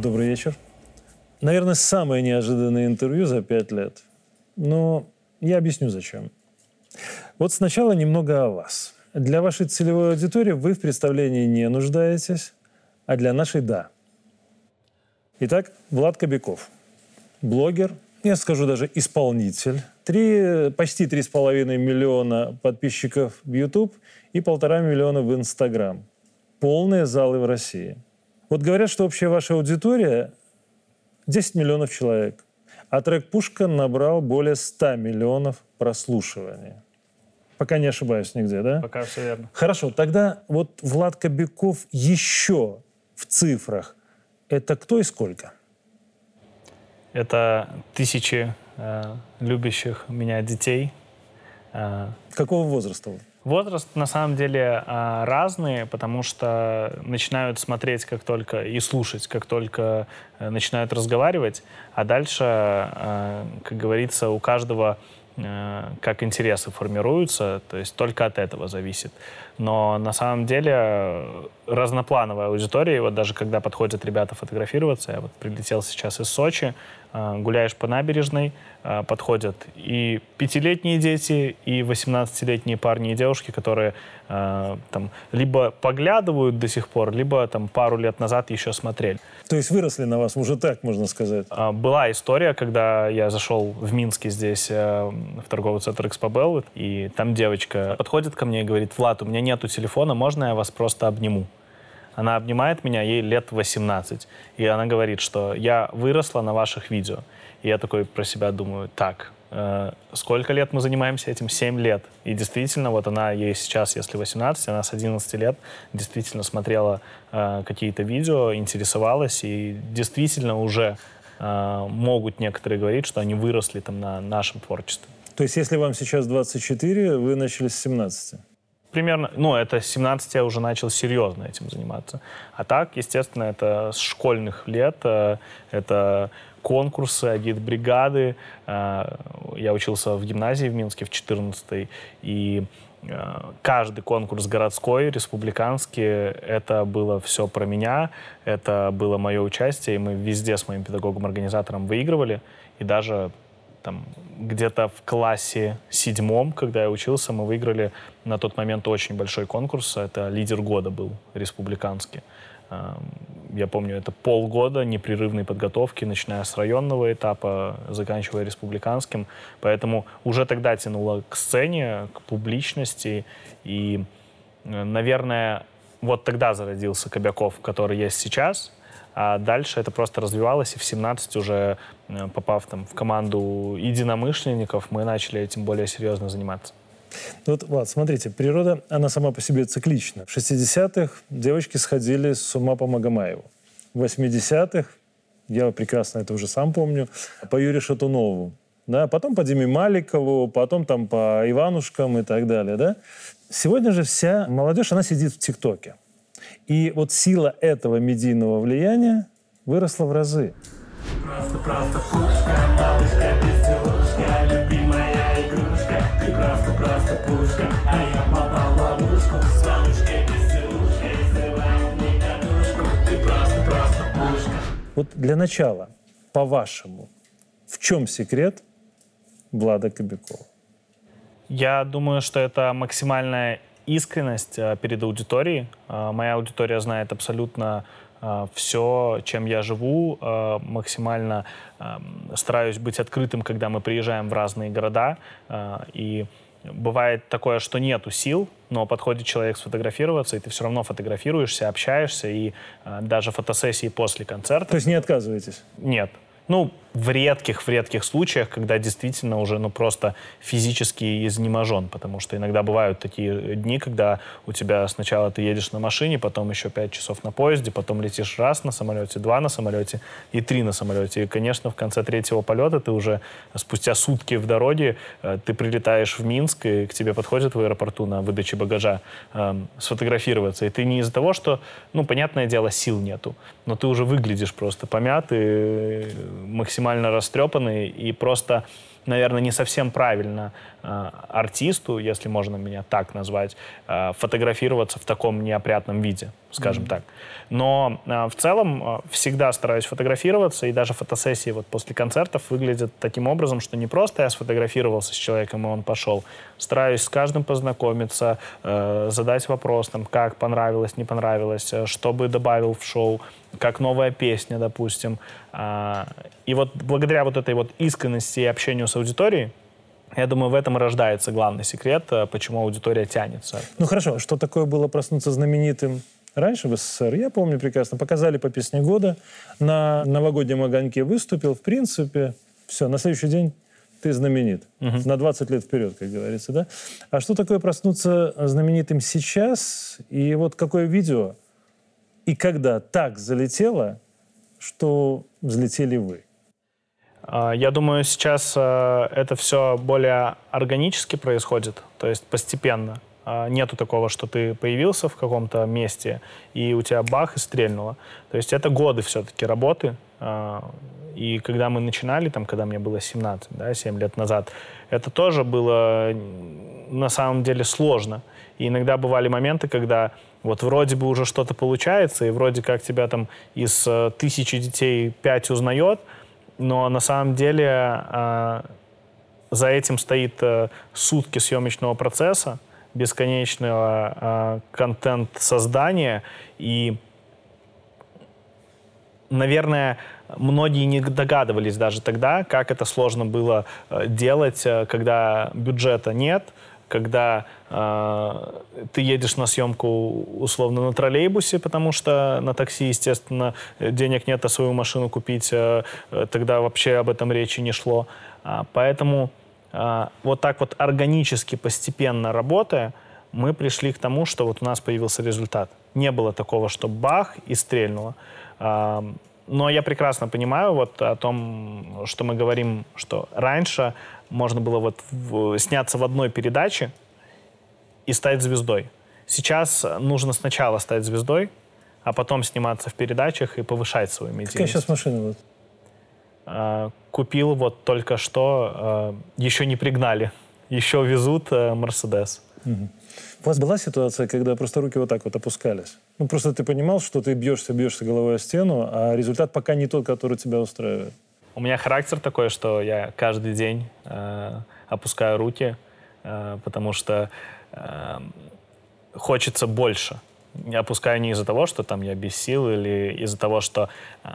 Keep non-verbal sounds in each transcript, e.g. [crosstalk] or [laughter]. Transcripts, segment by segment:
Добрый вечер. Наверное, самое неожиданное интервью за пять лет. Но я объясню, зачем. Вот сначала немного о вас. Для вашей целевой аудитории вы в представлении не нуждаетесь, а для нашей – да. Итак, Влад Кобяков. Блогер, я скажу даже исполнитель. Три, почти 3,5 миллиона подписчиков в YouTube и полтора миллиона в Instagram. Полные залы в России. Вот говорят, что общая ваша аудитория 10 миллионов человек, а трек «Пушка» набрал более 100 миллионов прослушиваний. Пока не ошибаюсь нигде, да? Пока все верно. Хорошо, тогда вот Влад Кобяков еще в цифрах. Это кто и сколько? Это тысячи э, любящих меня детей. Э, Какого возраста? Возраст на самом деле э, разный, потому что начинают смотреть как только и слушать, как только э, начинают разговаривать, а дальше, э, как говорится, у каждого Э, как интересы формируются, то есть только от этого зависит. Но на самом деле э, разноплановая аудитория, и вот даже когда подходят ребята фотографироваться, я вот прилетел сейчас из Сочи, э, гуляешь по набережной, подходят и пятилетние дети, и 18-летние парни и девушки, которые там либо поглядывают до сих пор, либо там пару лет назад еще смотрели. То есть выросли на вас, уже так можно сказать? Была история, когда я зашел в Минске здесь, э, в торговый центр Экспобел, и там девочка подходит ко мне и говорит, Влад, у меня нету телефона, можно я вас просто обниму? Она обнимает меня, ей лет 18. И она говорит, что я выросла на ваших видео. И я такой про себя думаю, так, Э, сколько лет мы занимаемся этим? 7 лет. И действительно, вот она, ей сейчас, если 18, она с 11 лет действительно смотрела э, какие-то видео, интересовалась, и действительно уже э, могут некоторые говорить, что они выросли там на нашем творчестве. То есть, если вам сейчас 24, вы начали с 17? Примерно, ну, это с 17 я уже начал серьезно этим заниматься. А так, естественно, это с школьных лет, это конкурсы, агитбригады. Э, я учился в гимназии в Минске в 14 и э, каждый конкурс городской, республиканский, это было все про меня, это было мое участие, и мы везде с моим педагогом-организатором выигрывали, и даже там где-то в классе седьмом, когда я учился, мы выиграли на тот момент очень большой конкурс, это лидер года был республиканский. Я помню, это полгода непрерывной подготовки, начиная с районного этапа, заканчивая республиканским. Поэтому уже тогда тянуло к сцене, к публичности. И, наверное, вот тогда зародился Кобяков, который есть сейчас. А дальше это просто развивалось, и в 17 уже, э, попав там в команду единомышленников, мы начали этим более серьезно заниматься. Ну вот, Влад, смотрите, природа, она сама по себе циклична. В 60-х девочки сходили с ума по Магомаеву. В 80-х, я прекрасно это уже сам помню, по Юрию Шатунову. Да, потом по Диме Маликову, потом там по Иванушкам и так далее. Да? Сегодня же вся молодежь, она сидит в ТикТоке. И вот сила этого медийного влияния выросла в разы. Просто, просто пушка, малышка, безделушка, любимая игрушка. Ты просто, просто пушка, а я попал в ловушку. С малышкой, безделушкой, срываем мне катушку. Ты просто, просто пушка. Вот для начала, по-вашему, в чем секрет Влада Кобякова? Я думаю, что это максимальная искренность э, перед аудиторией. Э, моя аудитория знает абсолютно э, все, чем я живу, максимально стараюсь быть открытым, когда мы приезжаем в разные города. И бывает такое, что нету сил, но подходит человек сфотографироваться, и ты все равно фотографируешься, общаешься, и даже фотосессии после концерта. То есть не отказываетесь? Нет. Ну, в редких, в редких случаях, когда действительно уже, ну, просто физически изнеможен, потому что иногда бывают такие дни, когда у тебя сначала ты едешь на машине, потом еще пять часов на поезде, потом летишь раз на самолете, два на самолете и три на самолете. И, конечно, в конце третьего полета ты уже спустя сутки в дороге, э, ты прилетаешь в Минск, и к тебе подходят в аэропорту на выдаче багажа э, сфотографироваться. И ты не из-за того, что, ну, понятное дело, сил нету, но ты уже выглядишь просто помятый, максимально максимально растрепанный, и просто наверное, не совсем правильно э, артисту, если можно меня так назвать, э, фотографироваться в таком неопрятном виде, скажем mm-hmm. так. Но э, в целом э, всегда стараюсь фотографироваться, и даже фотосессии вот после концертов выглядят таким образом, что не просто я сфотографировался с человеком, и он пошел. Стараюсь с каждым познакомиться, э, задать вопрос, там, как понравилось, не понравилось, э, что бы добавил в шоу, как новая песня, допустим. А, и вот благодаря вот этой вот искренности и общению с аудиторией, я думаю, в этом и рождается главный секрет, э, почему аудитория тянется. Ну хорошо, что такое было проснуться знаменитым раньше в СССР? Я помню прекрасно. Показали по песне года, на новогоднем огоньке выступил, в принципе, все, на следующий день ты знаменит. Угу. На 20 лет вперед, как говорится, да? А что такое проснуться знаменитым сейчас? И вот какое видео и когда так залетело, что взлетели вы? А, я думаю, сейчас э, это все более органически происходит, то есть постепенно. А, нету такого, что ты появился в каком-то месте, и у тебя бах, и стрельнуло. То есть это годы все-таки работы. А, и когда мы начинали, там, когда мне было 17, да, 7 лет назад, это тоже было на самом деле сложно. И иногда бывали моменты, когда вот вроде бы уже что-то получается, и вроде как тебя там из э, тысячи детей пять узнает, но на самом деле э, за этим стоит э, сутки съемочного процесса, бесконечного э, контент-создания, и, наверное, многие не догадывались даже тогда, как это сложно было э, делать, э, когда бюджета нет, когда э, ты едешь на съемку условно на троллейбусе, потому что на такси, естественно, денег нет, а свою машину купить э, тогда вообще об этом речи не шло. А, поэтому э, вот так вот органически, постепенно работая, мы пришли к тому, что вот у нас появился результат. Не было такого, что бах и стрельнуло. Но я прекрасно понимаю вот о том, что мы говорим, что раньше можно было вот в, сняться в одной передаче и стать звездой. Сейчас нужно сначала стать звездой, а потом сниматься в передачах и повышать свою медийность. Какая сейчас машина вот? А, купил вот только что, а, еще не пригнали, еще везут а, Мерседес. Угу. У вас была ситуация, когда просто руки вот так вот опускались? Ну, просто ты понимал, что ты бьешься, бьешься головой о стену, а результат пока не тот, который тебя устраивает. У меня характер такой, что я каждый день э, опускаю руки, э, потому что э, хочется больше. Я опускаю не из-за того, что там я без сил, или из-за того, что э,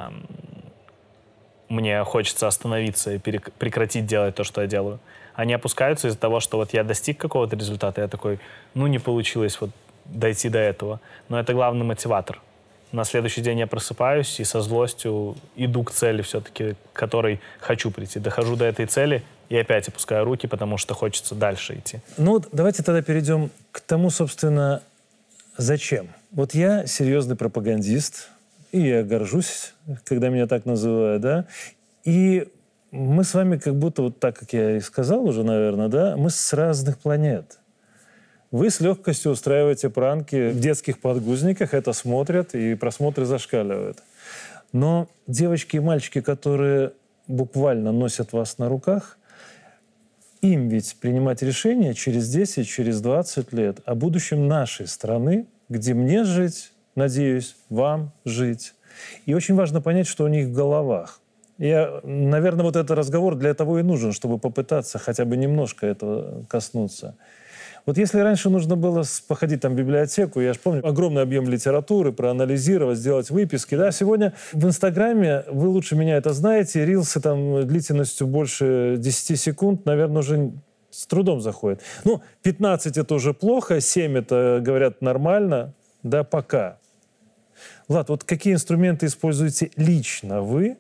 мне хочется остановиться и прекратить делать то, что я делаю. Они опускаются из-за того, что вот я достиг какого-то результата, я такой, ну не получилось вот дойти до этого. Но это главный мотиватор на следующий день я просыпаюсь и со злостью иду к цели все-таки, к которой хочу прийти. Дохожу до этой цели и опять опускаю руки, потому что хочется дальше идти. Ну, давайте тогда перейдем к тому, собственно, зачем. Вот я серьезный пропагандист, и я горжусь, когда меня так называют, да, и мы с вами как будто вот так, как я и сказал уже, наверное, да, мы с разных планет. Вы с легкостью устраиваете пранки в детских подгузниках, это смотрят, и просмотры зашкаливают. Но девочки и мальчики, которые буквально носят вас на руках, им ведь принимать решения через 10, через 20 лет о будущем нашей страны, где мне жить, надеюсь, вам жить. И очень важно понять, что у них в головах. Я, наверное, вот этот разговор для того и нужен, чтобы попытаться хотя бы немножко этого коснуться. Вот если раньше нужно было походить там в библиотеку, я же помню, огромный объем литературы, проанализировать, сделать выписки, да, сегодня в Инстаграме, вы лучше меня это знаете, рилсы там длительностью больше 10 секунд, наверное, уже с трудом заходит. Ну, 15 это уже плохо, 7 это, говорят, нормально, да, пока. Влад, вот какие инструменты используете лично вы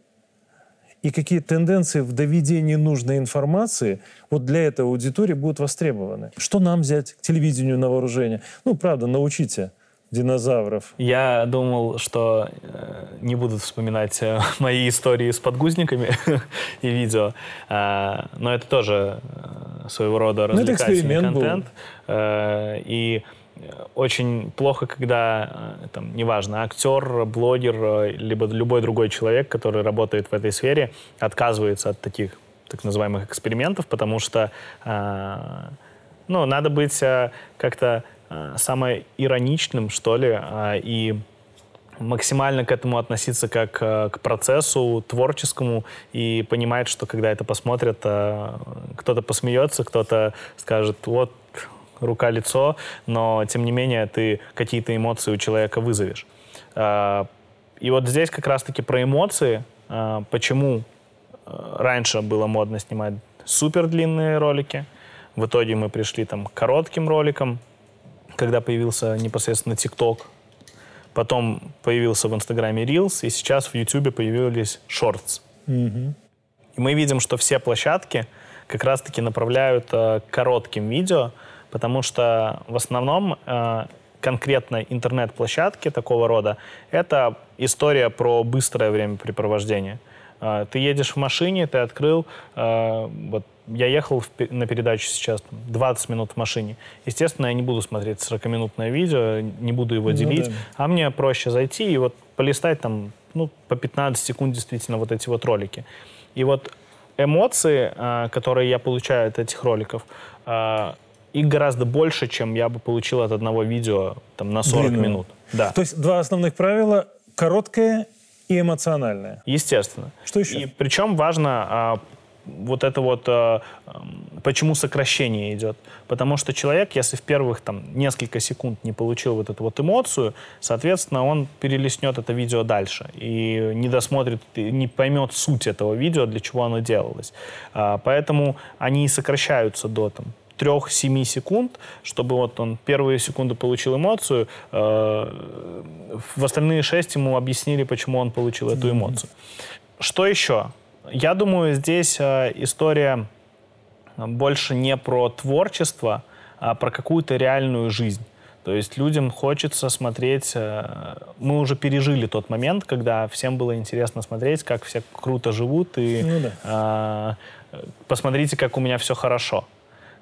и какие тенденции в доведении нужной информации вот для этой аудитории будут востребованы. Что нам взять к телевидению на вооружение? Ну, правда, научите динозавров. Я думал, что э, не буду вспоминать э, [laughs] мои истории с подгузниками [laughs] и видео, э, но это тоже э, своего рода ну, развлекательный контент. Э, и очень плохо, когда, э, там, неважно, актер, блогер, э, либо любой другой человек, который работает в этой сфере, отказывается от таких так называемых экспериментов, потому что ну, надо быть как-то самое ироничным, что ли, и максимально к этому относиться как к процессу творческому и понимать, что когда это посмотрят, кто-то посмеется, кто-то скажет, вот рука-лицо, но тем не менее ты какие-то эмоции у человека вызовешь. А, и вот здесь как раз-таки про эмоции, а, почему а, раньше было модно снимать супер длинные ролики, в итоге мы пришли там к коротким роликам, когда появился непосредственно ТикТок, потом появился в Инстаграме Reels, и сейчас в Ютубе появились Shorts. Mm-hmm. И мы видим, что все площадки как раз-таки направляют э, к коротким видео, потому что в основном э, конкретно интернет-площадки такого рода это история про быстрое времяпрепровождение. Э, ты едешь в машине, ты открыл, э, вот я ехал в, на передачу сейчас 20 минут в машине. Естественно, я не буду смотреть 40-минутное видео, не буду его делить, ну, да. а мне проще зайти и вот полистать там ну, по 15 секунд действительно вот эти вот ролики. И вот эмоции, э, которые я получаю от этих роликов, их гораздо больше, чем я бы получил от одного видео там, на 40 Длинную. минут. Да. То есть два основных правила – короткое и эмоциональное. Естественно. Что еще? И причем важно а, вот это вот, а, почему сокращение идет. Потому что человек, если в первых там несколько секунд не получил вот эту вот эмоцию, соответственно, он перелистнет это видео дальше и не досмотрит, не поймет суть этого видео, для чего оно делалось. А, поэтому они и сокращаются до там 3-7 секунд, чтобы вот он первые секунды получил эмоцию, э, в остальные 6 ему объяснили, почему он получил эту эмоцию. Что еще? Я думаю, здесь э, история больше не про творчество, а про какую-то реальную жизнь. То есть людям хочется смотреть... Э, мы уже пережили тот момент, когда всем было интересно смотреть, как все круто живут, и ну, да. э, посмотрите, как у меня все хорошо.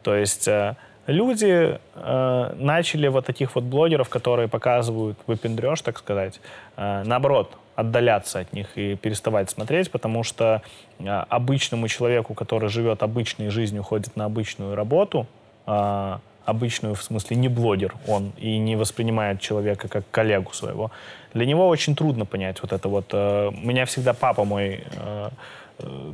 То есть э, люди э, начали вот таких вот блогеров, которые показывают выпендреж, так сказать, э, наоборот, отдаляться от них и переставать смотреть, потому что э, обычному человеку, который живет обычной жизнью, ходит на обычную работу, обычную, в смысле, не блогер он и не воспринимает человека как коллегу своего, для него очень трудно понять вот это вот. Меня всегда папа мой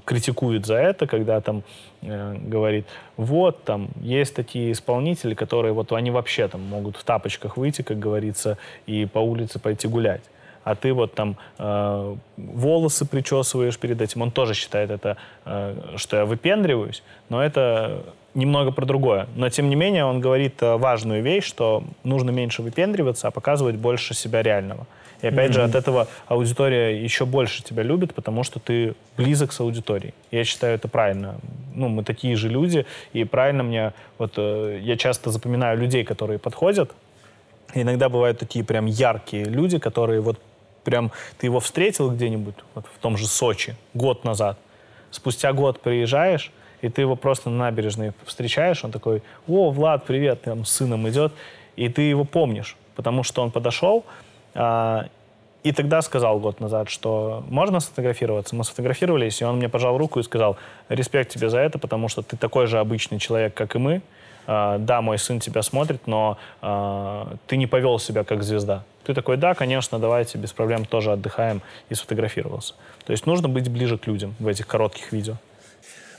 критикует за это, когда там э, говорит, вот там есть такие исполнители, которые вот они вообще там могут в тапочках выйти, как говорится, и по улице пойти гулять. А ты вот там э, волосы причесываешь перед этим. Он тоже считает это, э, что я выпендриваюсь, но это немного про другое. Но тем не менее он говорит э, важную вещь, что нужно меньше выпендриваться, а показывать больше себя реального. И опять mm-hmm. же, от этого аудитория еще больше тебя любит, потому что ты близок с аудиторией. Я считаю, это правильно. Ну, мы такие же люди, и правильно мне... Вот э, я часто запоминаю людей, которые подходят. иногда бывают такие прям яркие люди, которые вот прям... Ты его встретил где-нибудь, вот в том же Сочи, год назад. Спустя год приезжаешь, и ты его просто на набережной встречаешь, он такой, о, Влад, привет, там с сыном идет, и ты его помнишь, потому что он подошел, и тогда сказал год назад, что можно сфотографироваться. Мы сфотографировались, и он мне пожал руку и сказал, респект тебе за это, потому что ты такой же обычный человек, как и мы. А, да, мой сын тебя смотрит, но а, ты не повел себя как звезда. Ты такой, да, конечно, давайте, без проблем тоже отдыхаем, и сфотографировался. То есть нужно быть ближе к людям в этих коротких видео.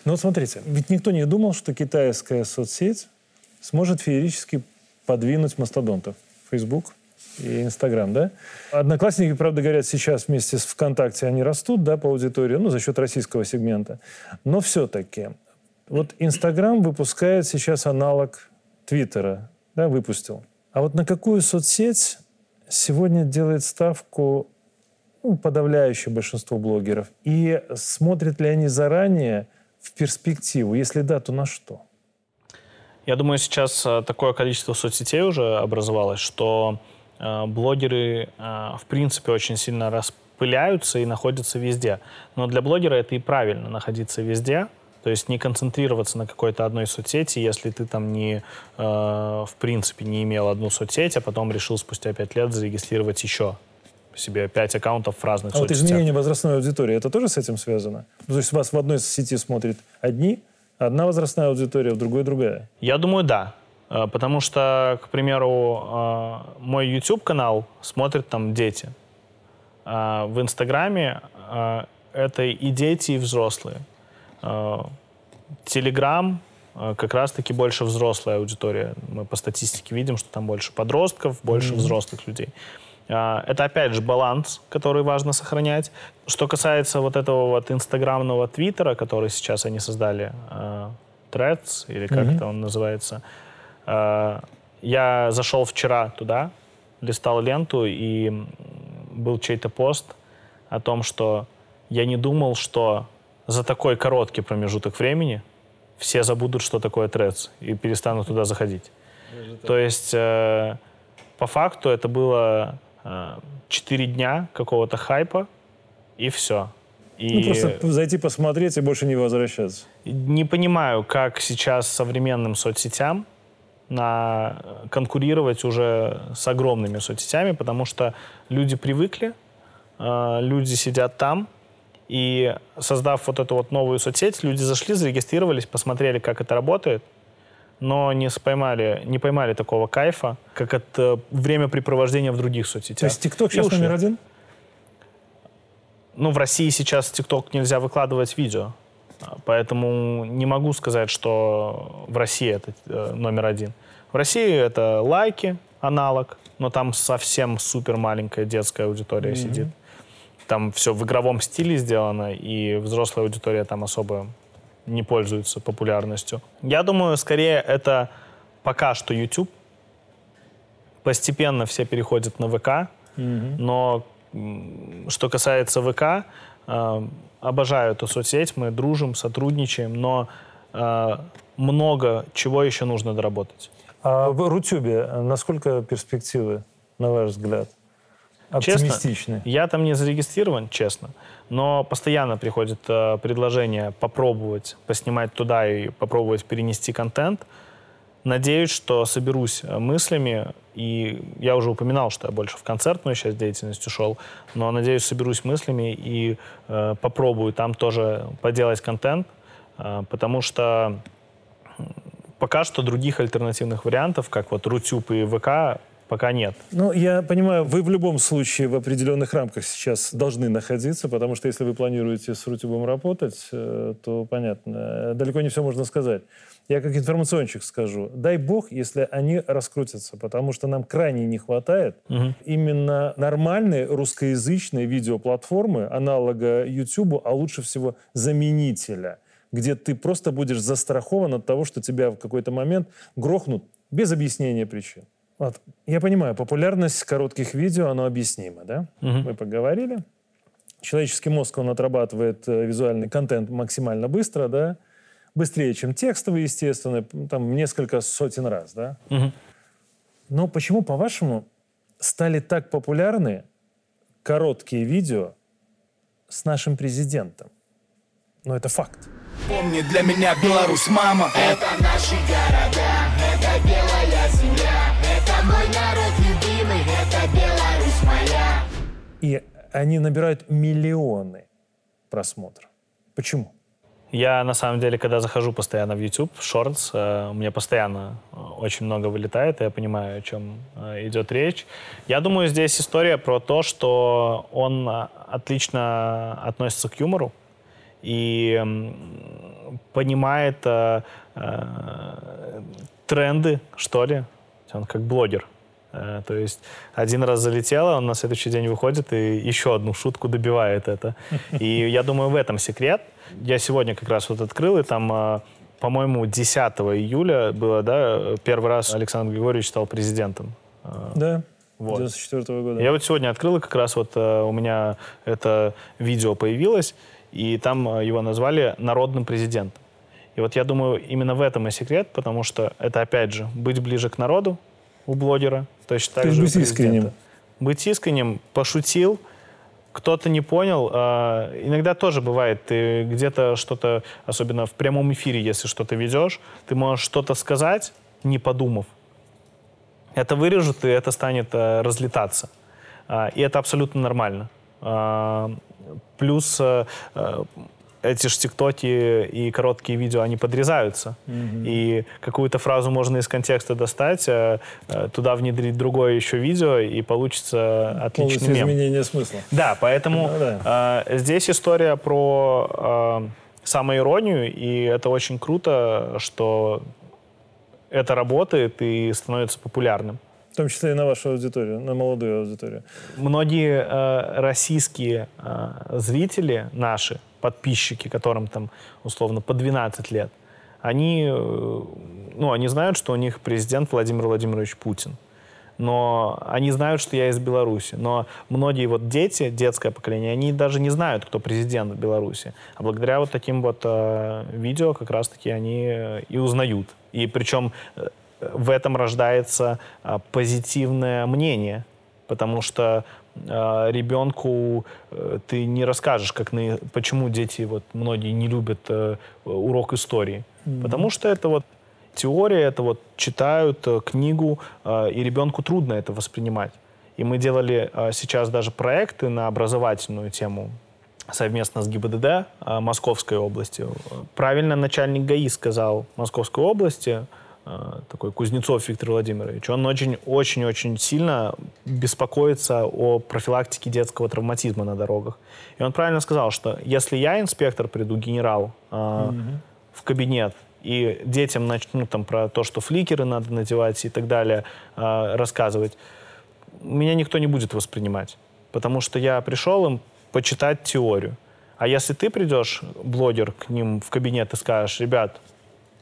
Ну вот смотрите, ведь никто не думал, что китайская соцсеть сможет феерически подвинуть мастодонтов. Facebook, и Инстаграм, да? Одноклассники, правда, говорят, сейчас вместе с ВКонтакте они растут, да, по аудитории, ну, за счет российского сегмента. Но все-таки, вот Инстаграм выпускает сейчас аналог Твиттера, да, выпустил. А вот на какую соцсеть сегодня делает ставку ну, подавляющее большинство блогеров? И смотрят ли они заранее в перспективу? Если да, то на что? Я думаю, сейчас э, такое количество соцсетей уже образовалось, что блогеры, э, в принципе, очень сильно распыляются и находятся везде. Но для блогера это и правильно, находиться везде, то есть не концентрироваться на какой-то одной соцсети, если ты там не, э, в принципе, не имел одну соцсеть, а потом решил спустя пять лет зарегистрировать еще себе пять аккаунтов в разных А вот соцсетях. изменение возрастной аудитории, это тоже с этим связано? То есть вас в одной сети смотрит одни, одна возрастная аудитория, в другой другая? Я думаю, да. Э, Потому что, к примеру, э, мой YouTube-канал смотрят там дети. А в Инстаграме э, это и дети, и взрослые. Э, Телеграм э, как раз-таки больше взрослая аудитория. Мы по статистике видим, что там больше подростков, больше взрослых людей. Это, опять же, баланс, который важно сохранять. Что касается вот этого вот инстаграмного твиттера, который сейчас они создали, э, Threads, или как это он называется, э, я зашел вчера туда, листал ленту, и был чей-то пост о том, что я не думал, что за такой короткий промежуток времени все забудут, что такое Threads, и перестанут туда заходить. То есть, э, по факту, это было э, 4 дня какого-то хайпа, и все. И Ну, просто зайти посмотреть и больше не возвращаться. не понимаю, как сейчас современным соцсетям на конкурировать уже с огромными соцсетями, потому что люди привыкли, э, люди сидят там, и создав вот эту вот новую соцсеть, люди зашли, зарегистрировались, посмотрели, как это работает, но не поймали, не поймали такого кайфа, как от э, времяпрепровождения в других соцсетях. То есть ТикТок сейчас ушли. номер один? Ну, в России сейчас ТикТок нельзя выкладывать видео. Поэтому не могу сказать, что в России это э, номер один. В России это лайки, аналог, но там совсем супер маленькая детская аудитория сидит. Там все в игровом стиле сделано, и взрослая аудитория там особо не пользуется популярностью. Я думаю, скорее это пока что YouTube. Постепенно все переходят на ВК, но м, что касается ВК, обожаю эту соцсеть, мы дружим, сотрудничаем, но э, много чего еще нужно доработать. А в Рутюбе насколько перспективы, на ваш взгляд? Честно, Оптимистичны? я там не зарегистрирован, честно, но постоянно приходит э, предложение попробовать поснимать туда и попробовать перенести контент. Надеюсь, что соберусь э, мыслями, и я уже упоминал, что я больше в концертную сейчас деятельность ушел, но надеюсь, соберусь мыслями и э, попробую там тоже поделать контент, э, потому что пока что других альтернативных вариантов, как вот Рутюб и ВК, пока нет. Ну, я понимаю, вы в любом случае в определенных рамках сейчас должны находиться, потому что если вы планируете с Рутюбом работать, э, то понятно, э, далеко не все можно сказать. Я как информационщик скажу, дай бог, если они раскрутятся, потому что нам крайне не хватает именно нормальной русскоязычной видеоплатформы, аналога YouTube, а лучше всего заменителя, где ты просто будешь застрахован от того, что тебя в какой-то момент грохнут без объяснения причин. Вот. Я понимаю, популярность коротких видео, она объяснима, да? Мы поговорили. Человеческий мозг, он отрабатывает э, визуальный контент максимально быстро, да? Быстрее, чем текстовый, естественно, там несколько сотен раз, да? Но почему, по-вашему, стали так популярны короткие видео с нашим президентом? Ну, это факт. Помни, для меня Беларусь, мама Это наши города, мой народ любимый, это Беларусь моя. И они набирают миллионы просмотров. Почему? Я, на самом деле, когда захожу постоянно в YouTube, Shorts, э, у меня постоянно э, очень много вылетает, и я понимаю, о чем э, идет речь. Я думаю, здесь история про то, что он э, отлично относится к юмору и м, понимает э, э, тренды, что ли. Он как блогер. Э, То есть один раз залетело, он на следующий день выходит и еще одну шутку добивает это. [laughs] И я думаю, в этом секрет. Я сегодня как раз вот открыл, и там, э, по-моему, 10 июля было, да, первый раз Александр Григорьевич стал президентом. Э, Да, Вот. 94 года. Я вот сегодня открыл, и как раз вот у меня это видео появилось, и там его назвали народным президентом. И вот я думаю, именно в этом и секрет, потому что это, опять же, быть ближе к народу у блогера, точно так есть же быть искренним. Быть искренним, пошутил, кто-то не понял. э, иногда тоже бывает, ты где-то что-то, особенно в прямом эфире, если что-то ведешь, ты можешь что-то сказать, не подумав. Это вырежут, и это станет э, разлетаться. А, и это абсолютно нормально. А, плюс э, э, эти же тиктоки и короткие видео, они подрезаются. И какую-то фразу можно из контекста достать, э, э, туда внедрить другое еще видео, и получится отличный Полностью мем. изменение смысла. Да, поэтому Ну да. э, здесь история про э, самоиронию, и это очень круто, что это работает и становится популярным. В том числе и на вашу аудиторию, на молодую аудиторию. Многие э, российские э, зрители наши, подписчики, которым там условно по 12 лет, они, э, ну, они знают, что у них президент Владимир Владимирович Путин. Но они знают, что я из Беларуси. Но многие вот дети, детское поколение, они даже не знают, кто президент в Беларуси. А благодаря вот таким вот э, видео как раз-таки они э, и узнают. И причем э, в этом рождается э, позитивное мнение. Потому что э, ребенку э, ты не расскажешь, как на, почему дети, вот многие не любят э, урок истории. Потому что это вот теория, это вот читают э, книгу, э, и ребенку трудно это воспринимать. И мы делали сейчас даже проекты на образовательную тему совместно с ГИБДД Московской области. Правильно начальник ГАИ сказал Московской области, такой Кузнецов Виктор Владимирович, он очень-очень-очень сильно беспокоится о профилактике детского травматизма на дорогах. И он правильно сказал, что если я, инспектор, приду, генерал, э, в кабинет, и детям начнут там про то, что фликеры надо надевать и так далее, э, рассказывать, меня никто не будет воспринимать. Потому что я пришел им почитать теорию. А если ты придешь, блогер, к ним в кабинет и скажешь, ребят,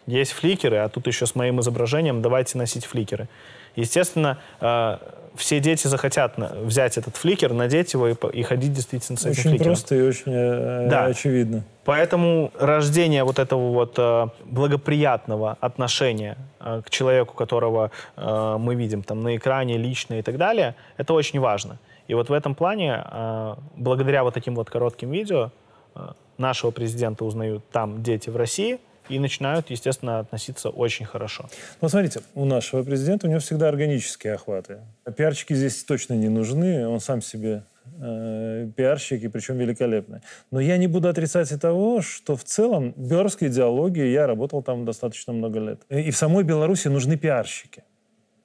есть фликеры, а тут еще с моим изображением давайте носить фликеры. Естественно, э, все дети захотят на- взять этот фликер, надеть его и, и ходить действительно с этим Очень фликером. просто и очень э, Да. очевидно. Поэтому рождение вот этого вот э, благоприятного отношения э, к человеку, которого э, мы видим там на экране, лично и так далее, это очень важно. И вот в этом плане, э, благодаря вот таким вот коротким видео, э, нашего президента узнают там дети в России и начинают, естественно, относиться очень хорошо. Ну, смотрите, у нашего президента у него всегда органические охваты. Пиарчики здесь точно не нужны, он сам себе э, пиарщик, и причем великолепный. Но я не буду отрицать и того, что в целом белорусской идеологии, я работал там достаточно много лет, и в самой Беларуси нужны пиарщики.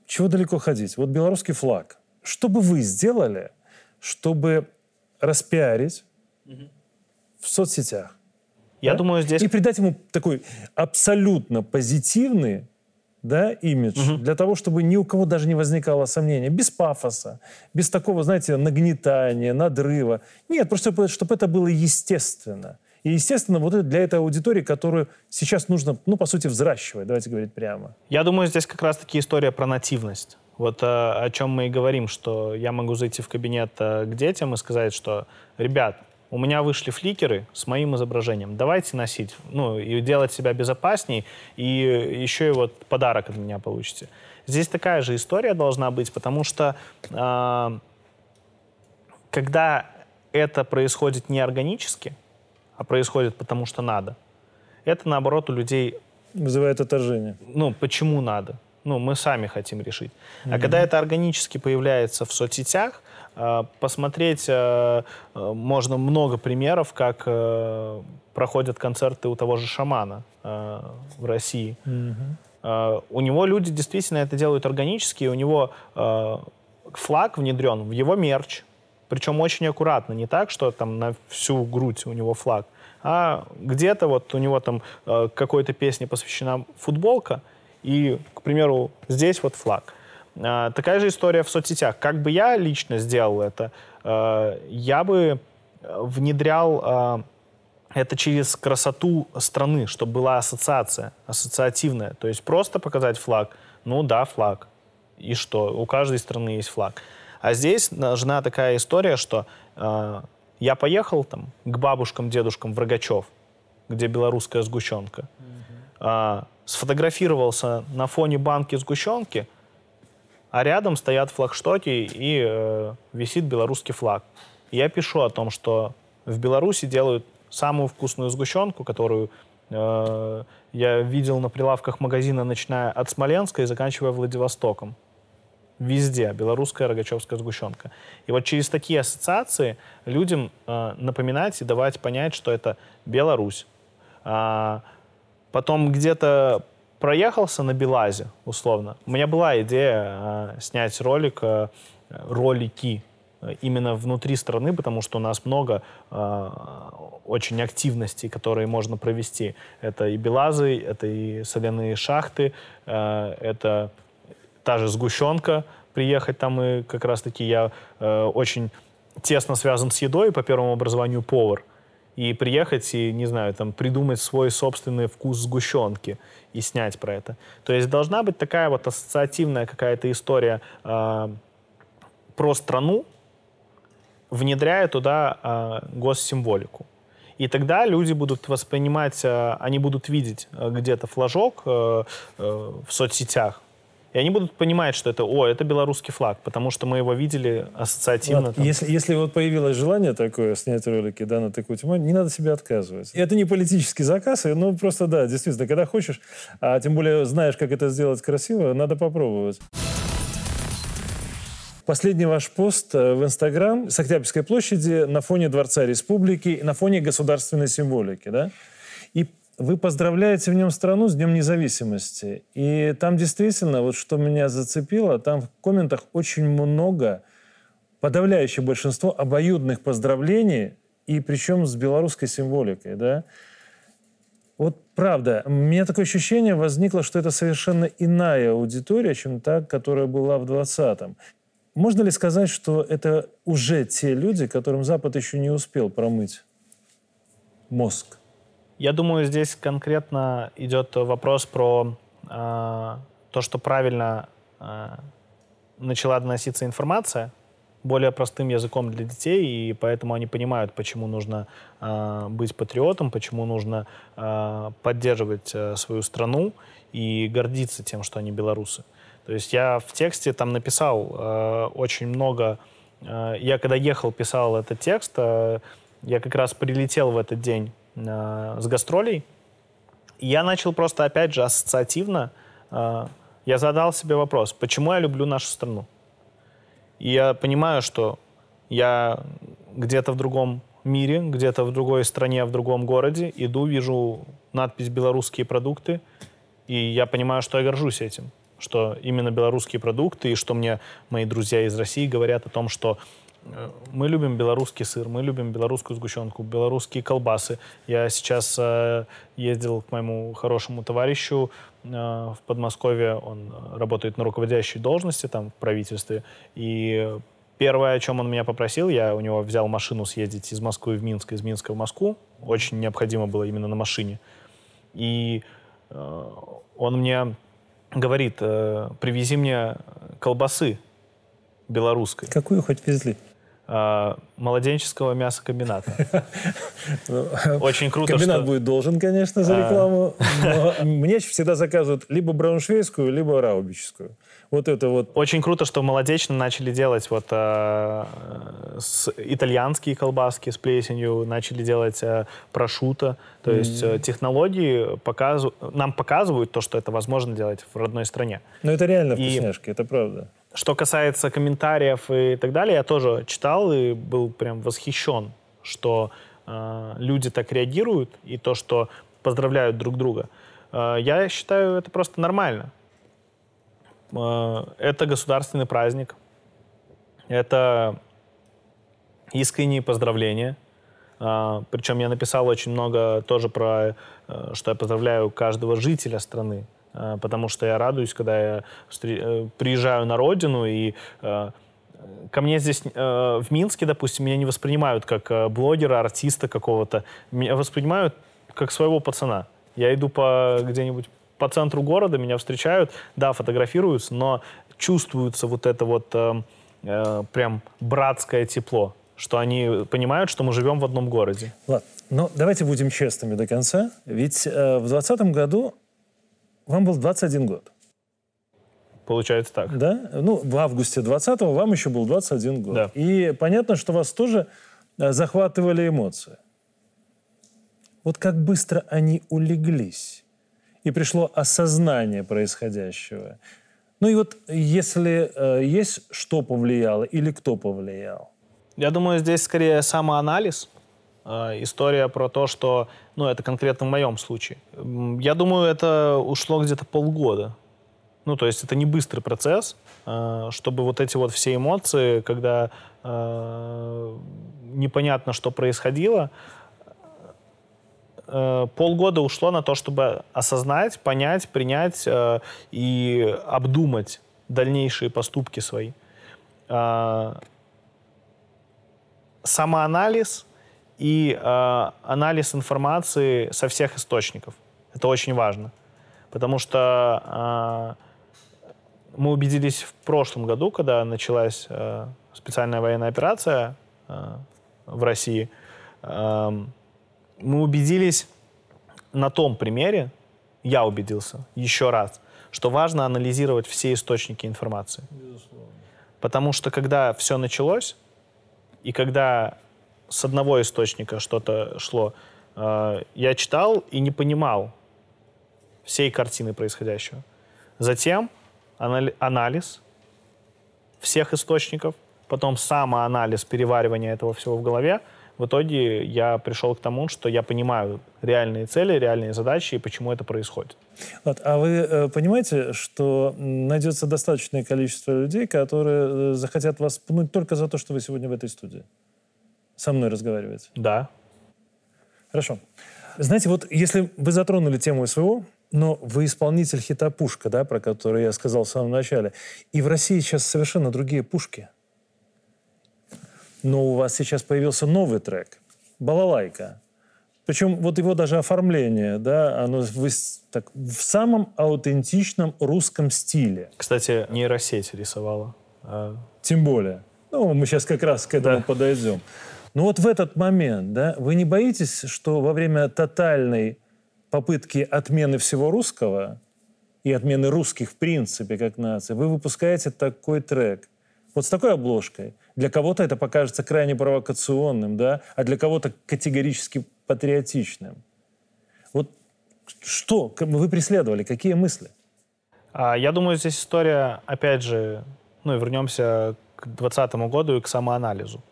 Чего далеко ходить? Вот белорусский флаг. Что бы вы сделали, чтобы распиарить в соцсетях? Я да? думаю, здесь И придать ему такой абсолютно позитивный да, имидж, для того, чтобы ни у кого даже не возникало сомнения. Без пафоса, без такого, знаете, нагнетания, надрыва. Нет, просто чтобы, это было естественно. И, естественно, вот это для этой аудитории, которую сейчас нужно, ну, по сути, взращивать, давайте говорить прямо. Я думаю, здесь как раз-таки история про нативность. Вот э, о чем мы и говорим, что я могу зайти в кабинет э, к детям и сказать, что, ребят, у меня вышли фликеры с моим изображением, давайте носить, ну, и делать себя безопасней, и еще и вот подарок от меня получите. Здесь такая же история должна быть, потому что э, когда это происходит не органически, а происходит потому что надо, это, наоборот, у людей Вызывает отторжение. ну, почему надо? Ну, мы сами хотим решить. А когда это органически появляется в соцсетях, посмотреть э, э, можно много примеров, как э, проходят концерты у того же шамана э, в России. Э, У него люди действительно это делают органически, у него э, флаг внедрен в его мерч, причем очень аккуратно, не так, что там на всю грудь у него флаг, а где-то вот у него там э, какой-то песне посвящена футболка, и, к примеру, здесь вот флаг. А, такая же история в соцсетях. Как бы я лично сделал это, э, я бы э, внедрял э, это через красоту страны, чтобы была ассоциация, ассоциативная. То есть просто показать флаг. Ну да, флаг. И что? У каждой страны есть флаг. А здесь нужна такая история, что э, я поехал там к бабушкам, дедушкам в Рогачев, где белорусская сгущенка, а, сфотографировался на фоне банки сгущенки, а рядом стоят флагштоки и э, висит белорусский флаг. Я пишу о том, что в Беларуси делают самую вкусную сгущенку, которую э, я видел на прилавках магазина, начиная от Смоленска и заканчивая Владивостоком. Везде белорусская рогачевская сгущенка. И вот через такие ассоциации людям э, напоминать и давать понять, что это Беларусь. А, потом где-то проехался на Белазе, условно. У меня была идея э, снять ролик, э, ролики именно внутри страны, потому что у нас много э, очень активностей, которые можно провести. Это и Белазы, это и соляные шахты, э, это та же сгущенка, приехать там и как раз-таки я э, очень тесно связан с едой, по первому образованию повар. И приехать и, не знаю, там, придумать свой собственный вкус сгущенки и снять про это. То есть должна быть такая вот ассоциативная какая-то история э, про страну, внедряя туда э, госсимволику. И тогда люди будут воспринимать, э, они будут видеть э, где-то флажок э, э, в соцсетях, и они будут понимать, что это, о, это белорусский флаг, потому что мы его видели ассоциативно. Вот, если, если вот появилось желание такое, снять ролики да, на такую тему, не надо себе отказывать. Это не политический заказ, ну просто да, действительно, когда хочешь, а тем более знаешь, как это сделать красиво, надо попробовать. Последний ваш пост э, в Инстаграм с Октябрьской площади на фоне Дворца Республики, на фоне государственной символики, да? Вы поздравляете в нем страну с Днем независимости. И там действительно, вот что меня зацепило, там в комментах очень много, подавляющее большинство обоюдных поздравлений, и причем с белорусской символикой, да. Вот правда, у меня такое ощущение возникло, что это совершенно иная аудитория, чем та, которая была в 20-м. Можно ли сказать, что это уже те люди, которым Запад еще не успел промыть мозг? Я думаю, здесь конкретно идет вопрос про э, то, что правильно э, начала доноситься информация более простым языком для детей, и поэтому они понимают, почему нужно э, быть патриотом, почему нужно э, поддерживать э, свою страну и гордиться тем, что они белорусы. То есть я в тексте там написал э, очень много. Э, я когда ехал, писал этот текст, э, я как раз прилетел в этот день э, с гастролей. Я начал просто, опять же, ассоциативно, э, я задал себе вопрос, почему я люблю нашу страну? И я понимаю, что я где-то в другом мире, где-то в другой стране, в другом городе, иду, вижу надпись «белорусские продукты», и я понимаю, что я горжусь этим, что именно белорусские продукты, и что мне мои друзья из России говорят о том, что мы любим белорусский сыр, мы любим белорусскую сгущенку, белорусские колбасы. Я сейчас э, ездил к моему хорошему товарищу э, в Подмосковье, он работает на руководящей должности там в правительстве, и Первое, о чем он меня попросил, я у него взял машину съездить из Москвы в Минск, из Минска в Москву. Очень необходимо было именно на машине. И э, он мне говорит, э, привези мне колбасы белорусской. Какую хоть везли? А, молоденческого мясокомбината. [laughs] Ну, Очень круто, Комбинат будет должен, конечно, за а. рекламу. [laughs] Мне всегда заказывают либо брауншвейскую, либо раубическую. Вот это вот. Очень круто, что Молодечно начали делать вот а, с, итальянские колбаски с плесенью, начали делать а, прошута. То есть технологии показу, нам показывают то, что это возможно делать в родной стране. Но это реально вкусняшки, это правда. Что касается комментариев и так далее, я тоже читал и был прям восхищен, что э, люди так реагируют и то, что поздравляют друг друга. Э, я считаю, это просто нормально. Э, это государственный праздник. Это искренние поздравления. Uh, причем я написал очень много тоже про, uh, что я поздравляю каждого жителя страны. Э, потому что я радуюсь, когда я э, приезжаю на родину и э, ко мне здесь в Минске, допустим, меня не воспринимают как блогера, артиста какого-то, меня воспринимают как своего пацана. Я иду по где-нибудь по центру города, меня встречают, да, фотографируются, но чувствуется вот это вот э, прям братское тепло, что они понимают, что мы живем в одном городе. Ладно, но давайте будем честными до конца. Ведь э, в 2020 году вам был 21 год. Получается так. Да? Ну, в августе 20-го вам еще был 21 год. Да. И понятно, что вас тоже э, захватывали эмоции. Вот как быстро они улеглись, и пришло осознание происходящего. Ну и вот если э, есть что повлияло или кто повлиял? Я думаю, здесь скорее самоанализ. Э, история про то, что, ну, это конкретно в моем случае. Я думаю, это ушло где-то полгода. Ну, то есть это не быстрый процесс, э, чтобы вот эти вот все эмоции, когда э, непонятно, что происходило, полгода ушло на то, чтобы осознать, понять, принять и обдумать дальнейшие поступки свои. А, самоанализ и э, анализ информации со всех источников. Это очень важно. Потому что э, мы убедились в прошлом году, когда началась э, специальная военная операция э, в России, э, мы убедились на том примере, я убедился еще раз, что важно анализировать все источники информации. Потому что когда все началось, и когда с одного источника что-то шло, э, я читал и не понимал всей картины происходящего. Затем анали- анализ всех источников, потом самоанализ переваривания этого всего в голове. В итоге я пришел к тому, что я понимаю реальные цели, реальные задачи и почему это происходит. Вот, а вы э, понимаете, что найдется достаточное количество людей, которые э, захотят вас пнуть только за то, что вы сегодня в этой студии со мной разговариваете? Да, Хорошо. Знаете, вот если вы затронули тему СВО, но вы исполнитель хита «Пушка», да, про который я сказал в самом начале, и в России сейчас совершенно другие пушки. Но у вас сейчас появился новый трек «Балалайка». Причем вот его даже оформление, да, оно с- так, в самом аутентичном русском стиле. Кстати, нейросеть рисовала. А, Тем более. Ну, мы сейчас как раз к этому Да. подойдем. Но вот в этот момент, да, вы не боитесь, что во время тотальной попытки отмены всего русского и отмены русских в принципе как нации, вы выпускаете такой трек, вот с такой обложкой. Для кого-то это покажется крайне провокационным, да, а для кого-то категорически патриотичным. Вот что вы преследовали, какие мысли? А, Я думаю, здесь история, опять же, ну и вернемся к 2020 году и к самоанализу.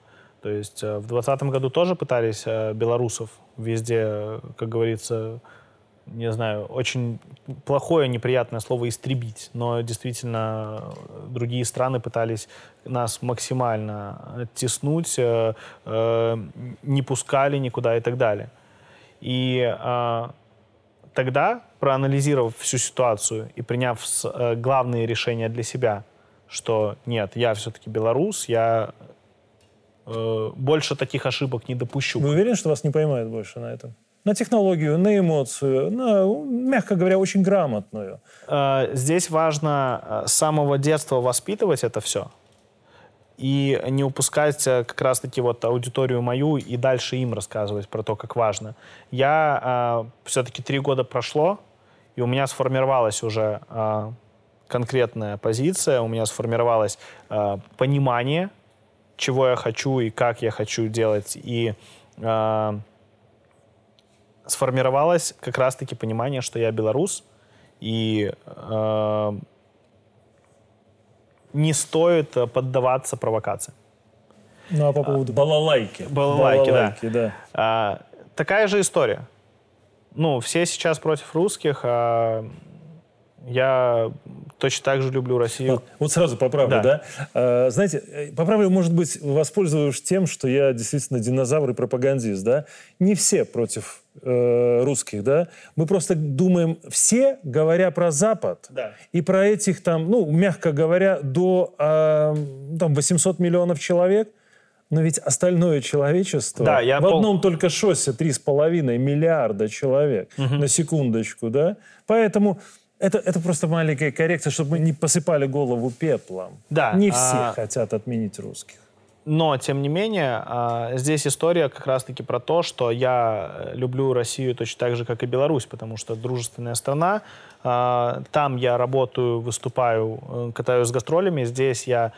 То есть э, в 2020 году тоже пытались э, белорусов везде, э, как говорится, не знаю, очень плохое, неприятное слово «истребить». Но действительно другие страны пытались нас максимально оттеснуть, не пускали никуда и так далее. И тогда, проанализировав всю ситуацию и приняв главные решения для себя, что нет, я все-таки белорус, я э, больше таких ошибок не допущу. Вы уверены, что вас не поймают больше на этом? На технологию, на эмоцию, на, мягко говоря, очень грамотную. Э, Здесь важно э, с самого детства воспитывать это все и не упускать как раз-таки вот аудиторию мою и дальше им рассказывать про то, как важно. Я все-таки три года прошло, и у меня сформировалась уже э, конкретная позиция, у меня сформировалось э, понимание, чего я хочу и как я хочу делать, и э, сформировалось как раз-таки понимание, что я белорус, и э, не стоит поддаваться провокации. Ну а по поводу балалайки? балалайки, да. да. А, такая же история. Ну, все сейчас против русских, а я точно так же люблю Россию. Вот, вот сразу поправлю, да? Да. А, знаете, э, поправлю, может быть, воспользуюсь тем, что я действительно динозавр и пропагандист, да? Не все против э, русских, да? Мы просто думаем, все, говоря про Запад, Да. и про этих там, ну, мягко говоря, до а, там 800 миллионов человек, но ведь остальное человечество Да, я в пол- одном только шоссе 3,5 миллиарда человек на секундочку, да? Поэтому это, это просто маленькая коррекция, чтобы мы не посыпали голову пеплом. Да, Не все а- хотят отменить русских. Но, тем не менее, а, здесь история как раз-таки про то, что я э, люблю Россию точно так же, как и Беларусь, потому что дружественная страна. А, Там я работаю, выступаю, э, катаюсь с гастролями. Здесь я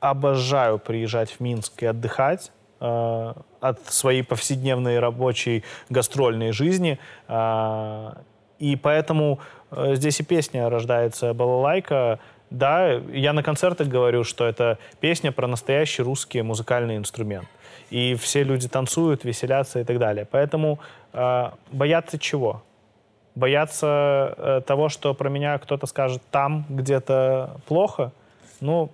обожаю приезжать в Минск и отдыхать э, от своей повседневной рабочей гастрольной жизни. И поэтому э, здесь и песня рождается «Балалайка», Да, я на концертах говорю, что это песня про настоящий русский музыкальный инструмент. И все люди танцуют, веселятся и так далее. Поэтому э, бояться чего? Бояться э, того, что про меня кто-то скажет там где-то плохо? Ну,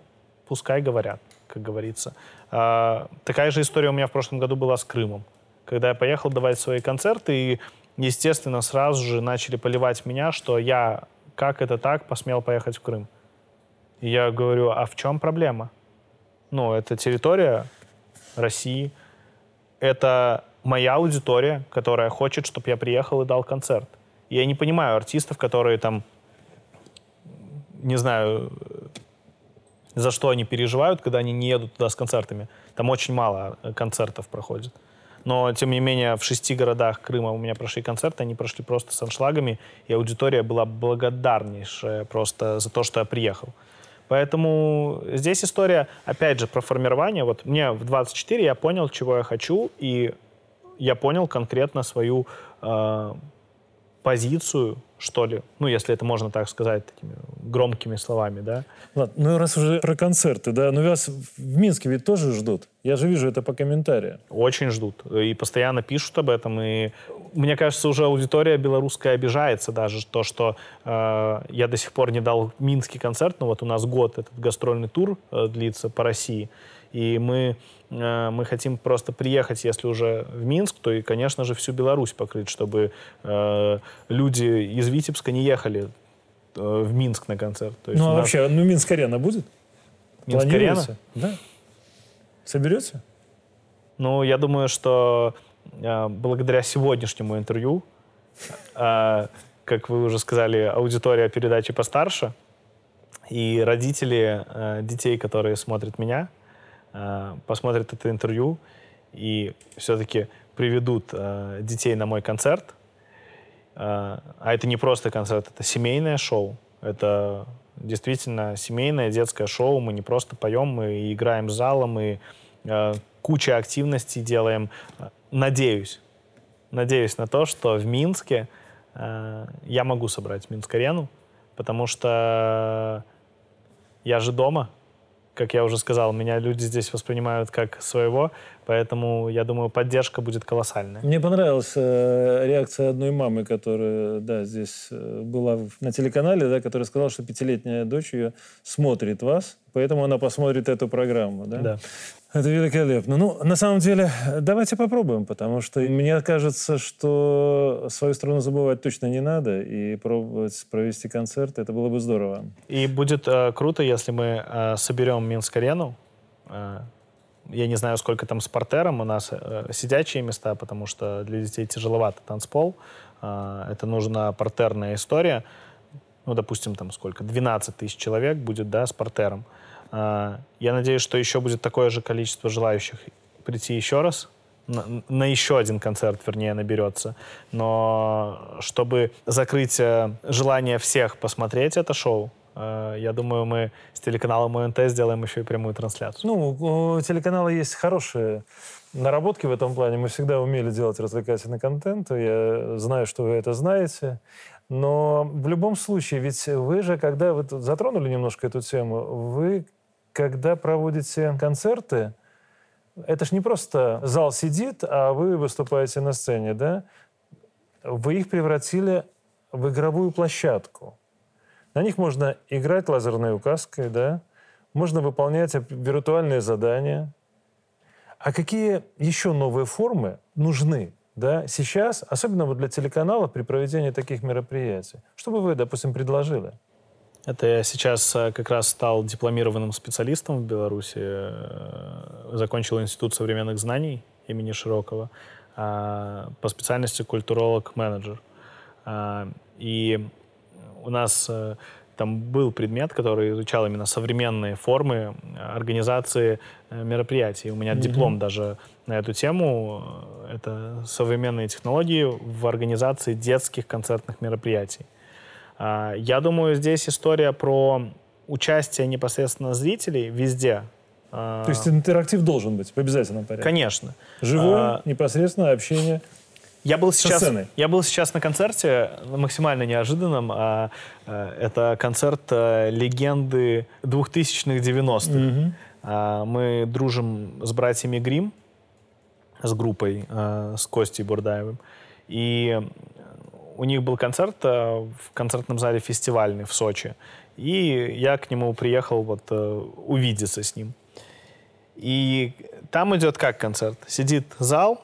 пускай говорят, как говорится. Э, такая же история у меня в прошлом году была с Крымом. Когда я поехал давать свои концерты, и, естественно, сразу же начали поливать меня, что я, как это так, посмел поехать в Крым. И я говорю, а в чем проблема? Ну, это территория России. Это моя аудитория, которая хочет, чтобы я приехал и дал концерт. Я не понимаю артистов, которые там, не знаю, за что они переживают, когда они не едут туда с концертами. Там очень мало концертов проходит. Но, тем не менее, в шести городах Крыма у меня прошли концерты, они прошли просто с аншлагами, и аудитория была благодарнейшая просто за то, что я приехал. Поэтому здесь история, опять же, про формирование. Вот мне в 24 я понял, чего я хочу, и я понял конкретно свою э, позицию, что ли, ну, если это можно так сказать, такими громкими словами, да. Ладно, ну раз уже про концерты, да, ну вас в Минске ведь тоже ждут. Я же вижу это по комментариям. Очень ждут. И постоянно пишут об этом. И мне кажется, уже аудитория белорусская обижается даже то, что э, я до сих пор не дал минский концерт, но вот у нас год этот гастрольный тур э, длится по России. И мы, э, мы хотим просто приехать, если уже в Минск, то и, конечно же, всю Беларусь покрыть, чтобы э, люди из Витебска не ехали э, в Минск на концерт. То есть ну, а нас... вообще, ну, Минск-арена будет? Минск-арена? Да. Соберется? Ну, я думаю, что благодаря сегодняшнему интервью, как вы уже сказали, аудитория передачи постарше, и родители детей, которые смотрят меня, посмотрят это интервью и все-таки приведут э, детей на мой концерт. Э, а это не просто концерт, это семейное шоу. Это действительно семейное детское шоу. Мы не просто поем, мы играем с залом, мы куча активностей делаем. Надеюсь, надеюсь на то, что в Минске я могу собрать Минск-арену, потому что я же дома, как я уже сказал, меня люди здесь воспринимают как своего, поэтому, я думаю, поддержка будет колоссальная. Мне понравилась э, реакция одной мамы, которая, да, здесь э, была на телеканале, да, которая сказала, что пятилетняя дочь ее смотрит вас, поэтому она посмотрит эту программу, да? Да. Это великолепно. Ну, на самом деле, давайте попробуем, потому что мне кажется, что свою страну забывать точно не надо, и пробовать провести концерт, это было бы здорово. И будет э, круто, если мы э, соберем Минск-арену. Э, я не знаю, сколько там с портером, у нас э, сидячие места, потому что для детей тяжеловато танцпол. Э, это нужна портерная история. Ну, допустим, там сколько? 12 тысяч человек будет, да, с портером. А, я надеюсь, что еще будет такое же количество желающих прийти еще раз, на, на еще один концерт, вернее, наберется. Но чтобы закрыть э, желание всех посмотреть это шоу, э, я думаю, мы с телеканалом ОНТ сделаем еще и прямую трансляцию. Ну, у телеканала есть хорошие наработки в этом плане. Мы всегда умели делать развлекательный контент. Я знаю, что вы это знаете. Но в любом случае, ведь вы же, когда вы затронули немножко эту тему, вы когда проводите концерты, это ж не просто зал сидит, а вы выступаете на сцене, да? Вы их превратили в игровую площадку. На них можно играть лазерной указкой, да? Можно выполнять виртуальные задания. А какие еще новые формы нужны да, сейчас, особенно вот для телеканалов при проведении таких мероприятий? Что бы вы, допустим, предложили? Это я сейчас э, как раз стал дипломированным специалистом в Беларуси, э, закончил Институт современных знаний имени Широкого, а, по специальности культуролог-менеджер. А, и у нас э, там был предмет, который изучал именно современные формы организации мероприятий. У меня mm-hmm. диплом даже на эту тему. Это современные технологии в организации детских концертных мероприятий. А, я думаю, здесь история про участие непосредственно зрителей везде. А, То есть интерактив должен быть в обязательном порядке? Конечно. Живое, а, непосредственное общение. Я был сейчас, я был сейчас на концерте максимально неожиданном. а, а, Это концерт а, легенды 2000-х 90-х. А, Мы дружим с братьями Грим, с группой, а, с Костей Бурдаевым. И у них был концерт а, в концертном зале фестивальный в Сочи. И я к нему приехал вот э, увидеться с ним. И там идет как концерт? Сидит зал,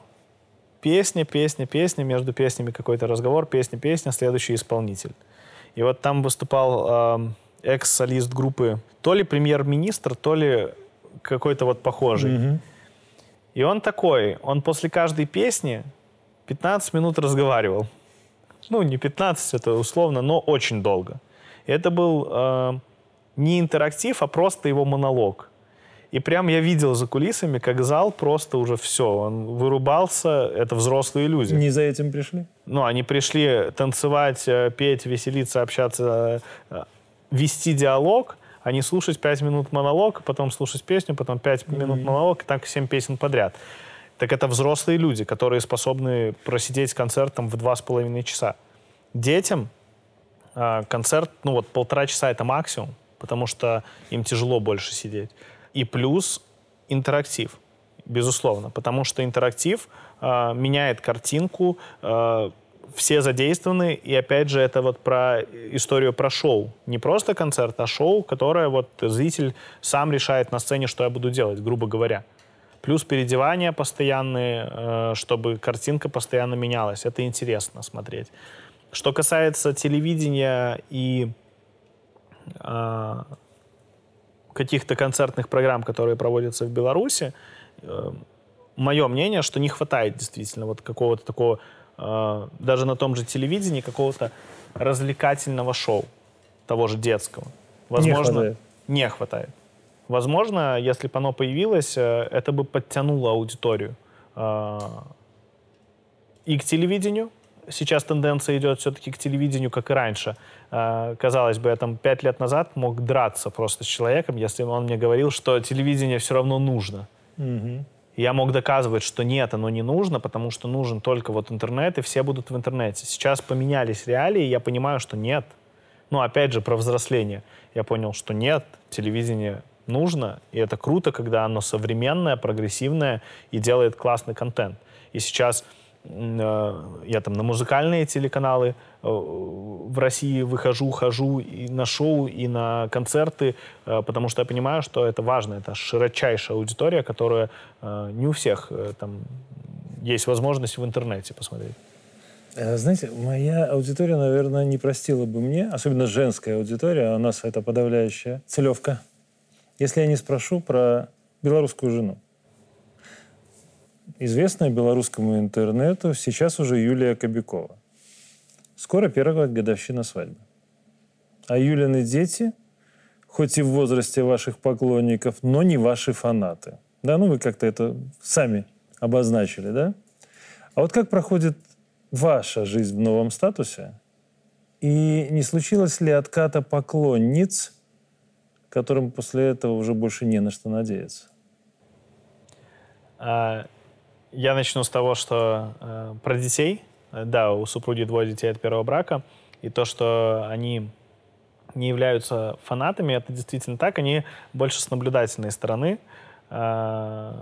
песня, песня, песня, между песнями какой-то разговор, песня, песня, следующий исполнитель. И вот там выступал э, экс-солист группы, то ли премьер-министр, то ли какой-то вот похожий. И он такой, он после каждой песни 15 минут разговаривал. Ну, не 15, это условно, но очень долго. И это был э, не интерактив, а просто его монолог. И прям я видел за кулисами, как зал просто уже все, он вырубался, это взрослые люди. Не за этим пришли? Ну, они пришли танцевать, э, петь, веселиться, общаться, э, вести диалог, а не слушать пять минут монолог, потом слушать песню, потом пять минут монолог, и так семь песен подряд. Так это взрослые люди, которые способны просидеть с концертом в два с половиной часа. Детям э, концерт, ну вот полтора часа это максимум, потому что им тяжело больше сидеть. И плюс интерактив, безусловно, потому что интерактив э, меняет картинку, э, все задействованы, и опять же это вот про историю про шоу. Не просто концерт, а шоу, которое вот зритель сам решает на сцене, что я буду делать, грубо говоря. Плюс переодевания постоянные, э, чтобы картинка постоянно менялась. Это интересно смотреть. Что касается телевидения и э, каких-то концертных программ, которые проводятся в Беларуси, э, мое мнение, что не хватает действительно вот какого-то такого, э, даже на том же телевидении, какого-то развлекательного шоу, того же детского. Возможно, хватает. не хватает. Возможно, если бы оно появилось, э, это бы подтянуло аудиторию э, и к телевидению. Сейчас тенденция идет все-таки к телевидению, как и раньше. Э, Казалось бы, я там пять лет назад мог драться просто с человеком, если он мне говорил, что телевидение все равно нужно. Я мог доказывать, что нет, оно не нужно, потому что нужен только вот интернет, и все будут в интернете. Сейчас поменялись реалии, и я понимаю, что нет. Ну, опять же, про взросление. Я понял, что нет, телевидение нужно, и это круто, когда оно современное, прогрессивное и делает классный контент. И сейчас я там на музыкальные телеканалы э, в России выхожу, хожу и на шоу, и на концерты, э, потому что я понимаю, что это важно, это широчайшая аудитория, которая э, не у всех э, там есть возможность в интернете посмотреть. Э, Знаете, моя аудитория, наверное, не простила бы мне, особенно женская аудитория, а у нас это подавляющая целевка, если я не спрошу про белорусскую жену. Известная белорусскому интернету сейчас уже Юлия Кобякова. Скоро первая годовщина свадьбы. А Юлины дети, хоть и в возрасте ваших поклонников, но не ваши фанаты. Да, ну вы как-то это сами обозначили, да? А вот как проходит ваша жизнь в новом статусе? И не случилось ли отката поклонниц, которым после этого уже больше не на что надеяться? А, Я начну с того, что э, про детей. Э, Да, у супруги двое детей от первого брака. И то, что они не являются фанатами, это действительно так. Они больше с наблюдательной стороны э,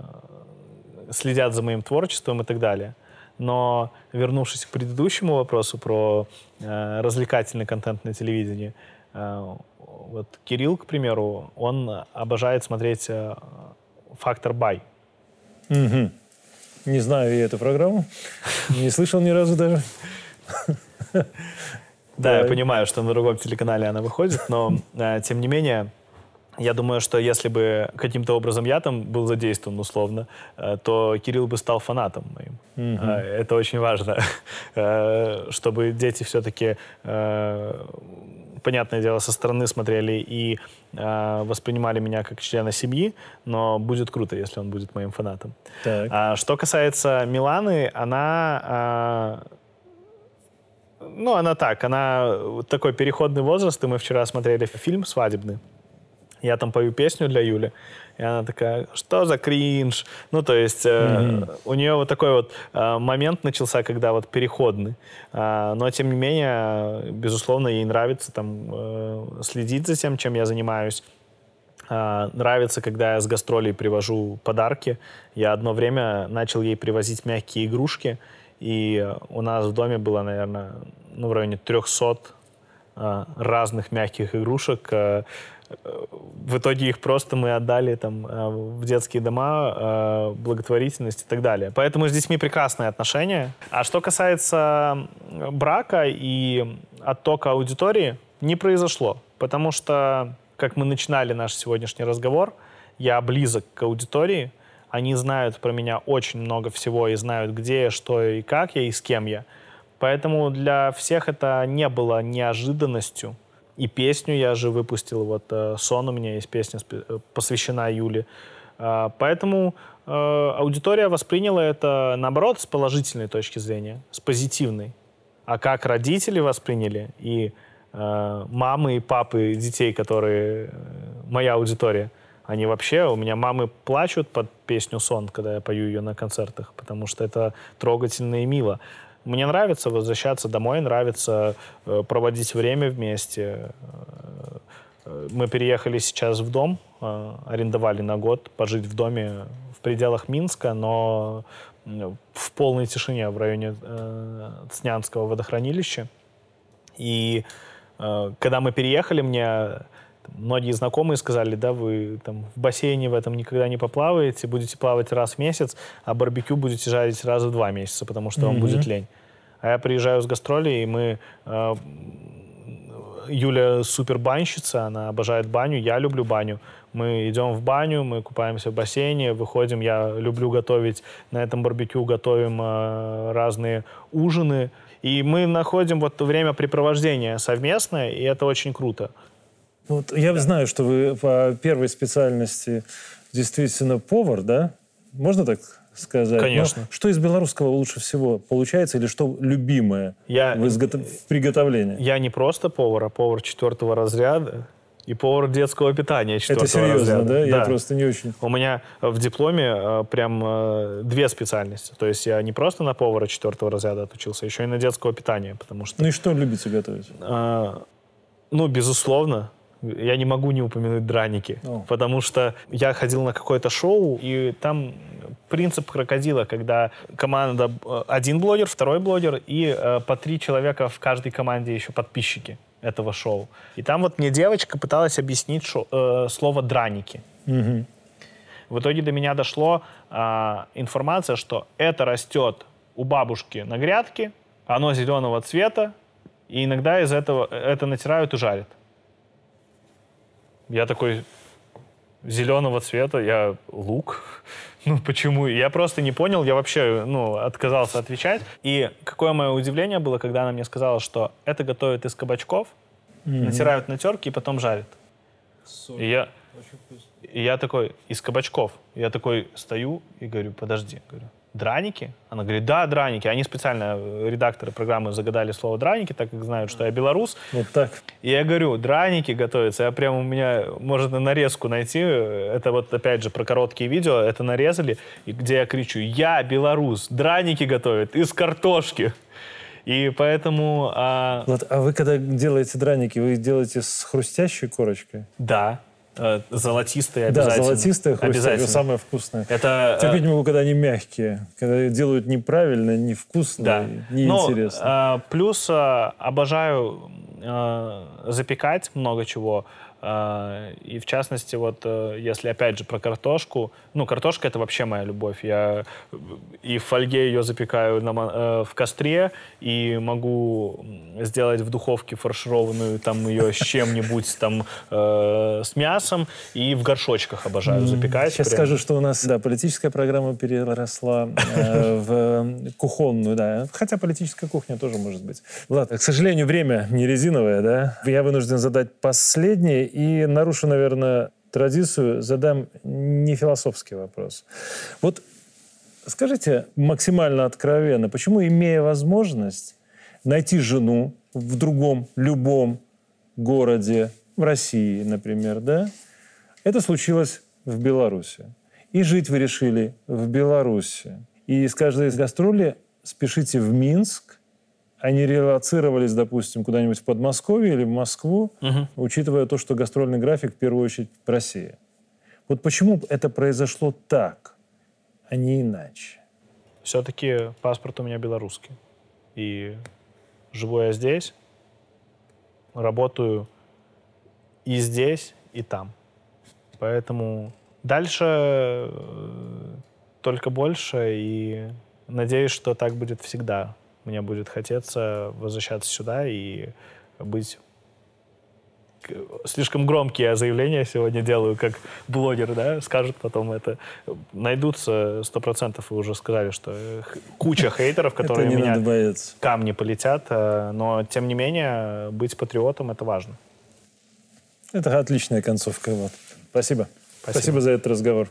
следят за моим творчеством и так далее. Но вернувшись к предыдущему вопросу про э, развлекательный контент на телевидении, э, вот Кирилл, к примеру, он обожает смотреть э, «Фактор Бай». Мгм. Не знаю я эту программу. Не слышал ни разу даже. Да, я понимаю, что на другом телеканале она выходит, но э, тем не менее, я думаю, что если бы каким-то образом я там был задействован условно, э, то Кирилл бы стал фанатом моим. Э, Это очень важно, [laughs] э, чтобы дети все-таки, понятное дело, со стороны смотрели и э, воспринимали меня как члена семьи, но будет круто, если он будет моим фанатом. Так. А что касается Миланы, она... а, ну, она так, она такой переходный возраст, и мы вчера смотрели фильм свадебный. Я там пою песню для Юли, и она такая, что за кринж? Ну, то есть э, у нее вот такой вот э, момент начался, когда вот переходный. А, но, тем не менее, безусловно, ей нравится там э, следить за тем, чем я занимаюсь. А, нравится, когда я с гастролей привожу подарки. Я одно время начал ей привозить мягкие игрушки, и у нас в доме было, наверное, ну, в районе 300 а, разных мягких игрушек. А, в итоге их просто мы отдали там а, в детские дома, а, благотворительность и так далее. Поэтому с детьми прекрасные отношения. А что касается брака и оттока аудитории, не произошло. Потому что, как мы начинали наш сегодняшний разговор, я близок к аудитории, они знают про меня очень много всего и знают, где я, что и как я, и с кем я. Поэтому для всех это не было неожиданностью. И песню я же выпустил, вот э, «Сон» у меня есть песня, э, посвящена Юле. А, Поэтому э, аудитория восприняла это, наоборот, с положительной точки зрения, с позитивной. А как родители восприняли, и мамы и папы детей, которые моя аудитория, они вообще, у меня мамы плачут под песню «Сон», когда я пою ее на концертах, потому что это трогательно и мило. Мне нравится возвращаться домой, нравится э, проводить время вместе. Э, э, Мы переехали сейчас в дом, арендовали на год, пожить в доме в пределах Минска, но в полной тишине в районе э, Цнянского водохранилища. И э, когда мы переехали, мне многие знакомые сказали, да, вы там в бассейне в этом никогда не поплаваете, будете плавать раз в месяц, а барбекю будете жарить раз в два месяца, потому что вам будет лень. А я приезжаю с гастролей, и мы... э, Юля супер банщица, она обожает баню, я люблю баню. Мы идем в баню, мы купаемся в бассейне, выходим, я люблю готовить, на этом барбекю готовим э, разные ужины. И мы находим вот времяпрепровождение совместное, и это очень круто. Вот я знаю, что вы по первой специальности действительно повар, да? Можно так сказать? Конечно. Но что из белорусского лучше всего получается или что любимое Я- в, изгото- в приготовлении? Я не просто повар, а повар четвертого разряда и повар детского питания четвертого Это серьезно, разряда. да? Я просто не очень... У меня в дипломе э, прям э, две специальности. То есть я не просто на повара четвертого разряда отучился, еще и на детского питания, потому что, Ну и что любите готовить? э, ну, безусловно, я не могу не упомянуть драники, О. потому что я ходил на какое-то шоу, и там принцип крокодила, когда команда э, один блогер, второй блогер и э, по три человека в каждой команде еще подписчики этого шоу. И там вот мне девочка пыталась объяснить шо- э, слово драники. В итоге до меня дошло а, информация, что это растет у бабушки на грядке, оно зеленого цвета, и иногда из этого это натирают и жарят. Я такой зеленого цвета, я лук. [laughs] Ну почему? Я просто не понял, я вообще ну, отказался отвечать. И какое мое удивление было, когда она мне сказала, что это готовят из кабачков, натирают на терке и потом жарят. И я, и я такой, из кабачков. Я такой стою и говорю, подожди, говорю, драники? Она говорит, да, драники. Они специально, э, редакторы программы загадали слово драники, так как знают, что я белорус. Вот так. И я говорю, драники готовятся. Я прям у меня, можно нарезку найти. Это вот опять же про короткие видео. Это нарезали, где я кричу, я белорус, драники готовят из картошки. И поэтому, а, Вот, а вы когда делаете драники, вы их делаете с хрустящей корочкой? да, золотистые Да, обязательно. золотистая хрустящая, Обязательно. самое вкусное. Это, э, Терпеть не могу, когда они мягкие. Когда делают неправильно, невкусно, Да. и неинтересно. Ну, а, плюс обожаю запекать много чего. А, и в частности, вот э, если опять же про картошку, ну, картошка это вообще моя любовь. Я и в фольге ее запекаю на э, в костре, и могу сделать в духовке фаршированную там ее с чем-нибудь там э, с мясом, и в горшочках обожаю запекать. Сейчас прям. скажу, что у нас да, политическая программа переросла э, [laughs] в кухонную, да. Хотя политическая кухня тоже может быть. Ладно, к сожалению, время не резиновое, да. Я вынужден задать последний и нарушу, наверное, традицию, задам не философский вопрос. Вот скажите максимально откровенно, почему, имея возможность найти жену в другом, любом городе, в России, например, да, Это случилось в Беларуси. И жить вы решили в Беларуси. И с каждой из гастролей спешите в Минск, они релацировались, допустим, куда-нибудь в Подмосковье или в Москву, угу. учитывая то, что гастрольный график в первую очередь в России. Вот почему это произошло так, а не иначе? Все-таки паспорт у меня белорусский. И живу я здесь, работаю и здесь, и там. Поэтому дальше э, только больше, и надеюсь, что так будет всегда. Мне будет хотеться возвращаться сюда и быть слишком громкие заявления сегодня делаю, как блогер, да, скажут потом это. Найдутся сто процентов, вы уже сказали, что куча хейтеров, которые меня камни полетят, э, но тем не менее быть патриотом это важно. Это отличная концовка. Вот. Спасибо. Спасибо. Спасибо за этот разговор.